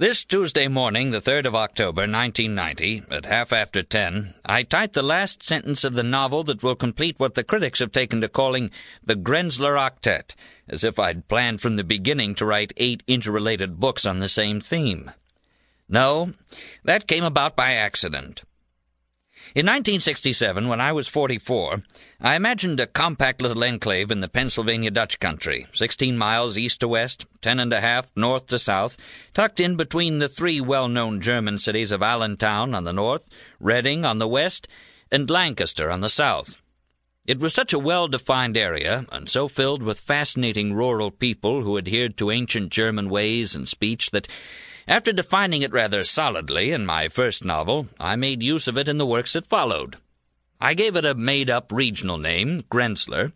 This Tuesday morning, the 3rd of October, 1990, at half after ten, I typed the last sentence of the novel that will complete what the critics have taken to calling the Grenzler Octet, as if I'd planned from the beginning to write eight interrelated books on the same theme. No, that came about by accident. In 1967, when I was 44, I imagined a compact little enclave in the Pennsylvania Dutch country, 16 miles east to west, ten and a half north to south, tucked in between the three well-known German cities of Allentown on the north, Reading on the west, and Lancaster on the south. It was such a well-defined area, and so filled with fascinating rural people who adhered to ancient German ways and speech that after defining it rather solidly in my first novel, I made use of it in the works that followed. I gave it a made-up regional name, Grenzler,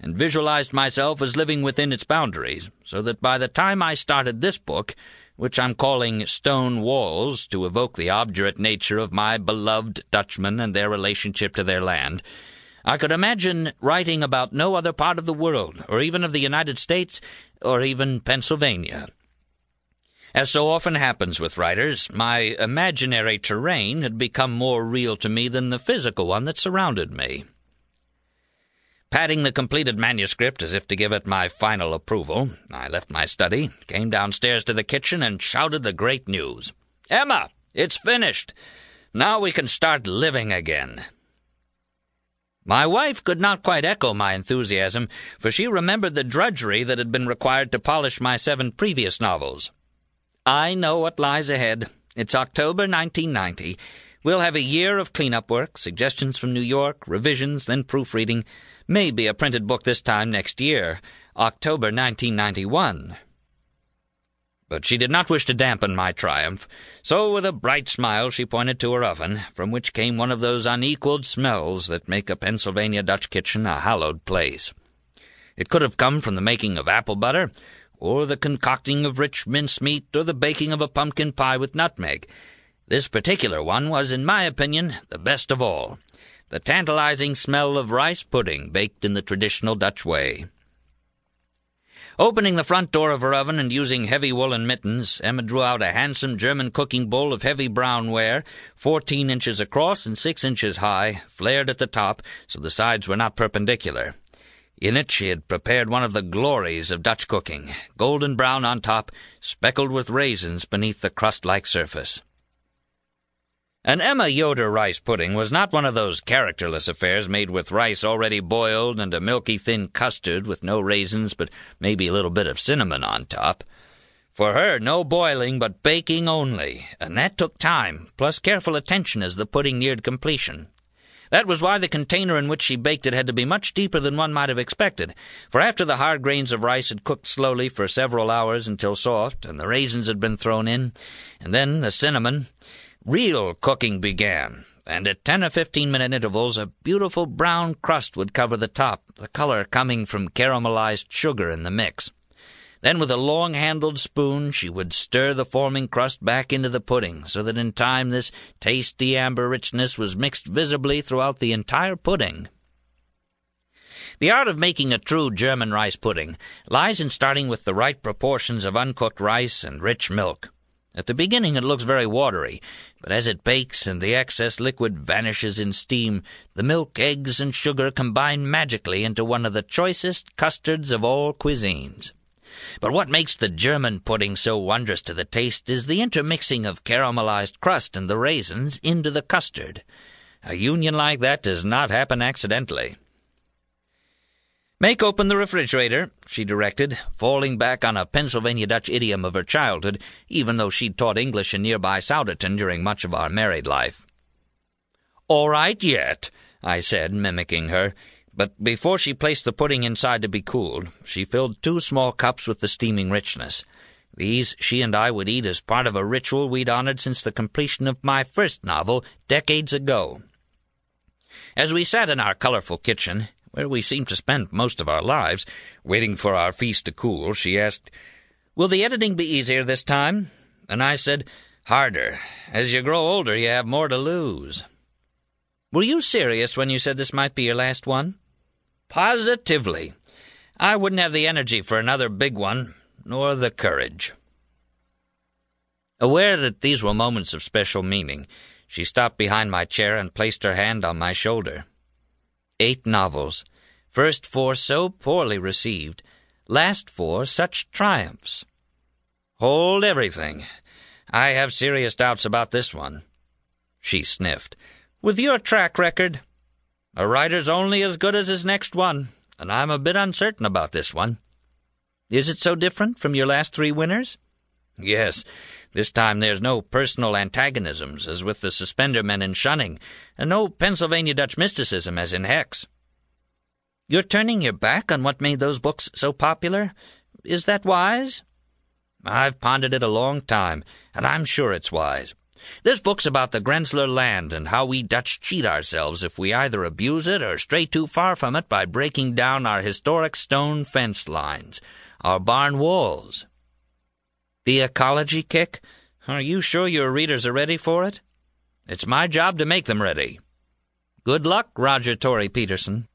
and visualized myself as living within its boundaries, so that by the time I started this book, which I'm calling Stone Walls to evoke the obdurate nature of my beloved Dutchmen and their relationship to their land, I could imagine writing about no other part of the world, or even of the United States, or even Pennsylvania. As so often happens with writers, my imaginary terrain had become more real to me than the physical one that surrounded me. Patting the completed manuscript as if to give it my final approval, I left my study, came downstairs to the kitchen, and shouted the great news. Emma, it's finished. Now we can start living again. My wife could not quite echo my enthusiasm, for she remembered the drudgery that had been required to polish my seven previous novels. I know what lies ahead. It's October 1990. We'll have a year of cleanup work, suggestions from New York, revisions, then proofreading. Maybe a printed book this time next year, October 1991. But she did not wish to dampen my triumph, so with a bright smile she pointed to her oven, from which came one of those unequaled smells that make a Pennsylvania Dutch kitchen a hallowed place. It could have come from the making of apple butter, or the concocting of rich mincemeat, or the baking of a pumpkin pie with nutmeg. This particular one was, in my opinion, the best of all. The tantalizing smell of rice pudding baked in the traditional Dutch way. Opening the front door of her oven and using heavy woolen mittens, Emma drew out a handsome German cooking bowl of heavy brown ware, fourteen inches across and six inches high, flared at the top so the sides were not perpendicular. In it she had prepared one of the glories of Dutch cooking, golden brown on top, speckled with raisins beneath the crust-like surface. An Emma Yoder rice pudding was not one of those characterless affairs made with rice already boiled and a milky thin custard with no raisins but maybe a little bit of cinnamon on top. For her, no boiling but baking only, and that took time, plus careful attention as the pudding neared completion. That was why the container in which she baked it had to be much deeper than one might have expected, for after the hard grains of rice had cooked slowly for several hours until soft, and the raisins had been thrown in, and then the cinnamon, real cooking began, and at ten or fifteen minute intervals a beautiful brown crust would cover the top, the color coming from caramelized sugar in the mix. Then with a long-handled spoon she would stir the forming crust back into the pudding, so that in time this tasty amber richness was mixed visibly throughout the entire pudding. The art of making a true German rice pudding lies in starting with the right proportions of uncooked rice and rich milk. At the beginning it looks very watery, but as it bakes and the excess liquid vanishes in steam, the milk, eggs, and sugar combine magically into one of the choicest custards of all cuisines. But what makes the German pudding so wondrous to the taste is the intermixing of caramelized crust and the raisins into the custard. A union like that does not happen accidentally. Make open the refrigerator, she directed, falling back on a Pennsylvania Dutch idiom of her childhood, even though she'd taught English in nearby Souderton during much of our married life. All right yet, I said, mimicking her. But before she placed the pudding inside to be cooled, she filled two small cups with the steaming richness. These she and I would eat as part of a ritual we'd honored since the completion of my first novel, decades ago. As we sat in our colorful kitchen, where we seemed to spend most of our lives, waiting for our feast to cool, she asked, Will the editing be easier this time? And I said, Harder. As you grow older, you have more to lose. Were you serious when you said this might be your last one? Positively. I wouldn't have the energy for another big one, nor the courage. Aware that these were moments of special meaning, she stopped behind my chair and placed her hand on my shoulder. Eight novels, first four so poorly received, last four such triumphs. Hold everything. I have serious doubts about this one. She sniffed. With your track record, a writer's only as good as his next one, and I'm a bit uncertain about this one. Is it so different from your last three winners? Yes. This time there's no personal antagonisms, as with the suspender men in Shunning, and no Pennsylvania Dutch mysticism, as in Hex. You're turning your back on what made those books so popular? Is that wise? I've pondered it a long time, and I'm sure it's wise. There's books about the Grenzler land and how we Dutch cheat ourselves if we either abuse it or stray too far from it by breaking down our historic stone fence lines, our barn walls. The ecology kick? Are you sure your readers are ready for it? It's my job to make them ready. Good luck, Roger Tory Peterson.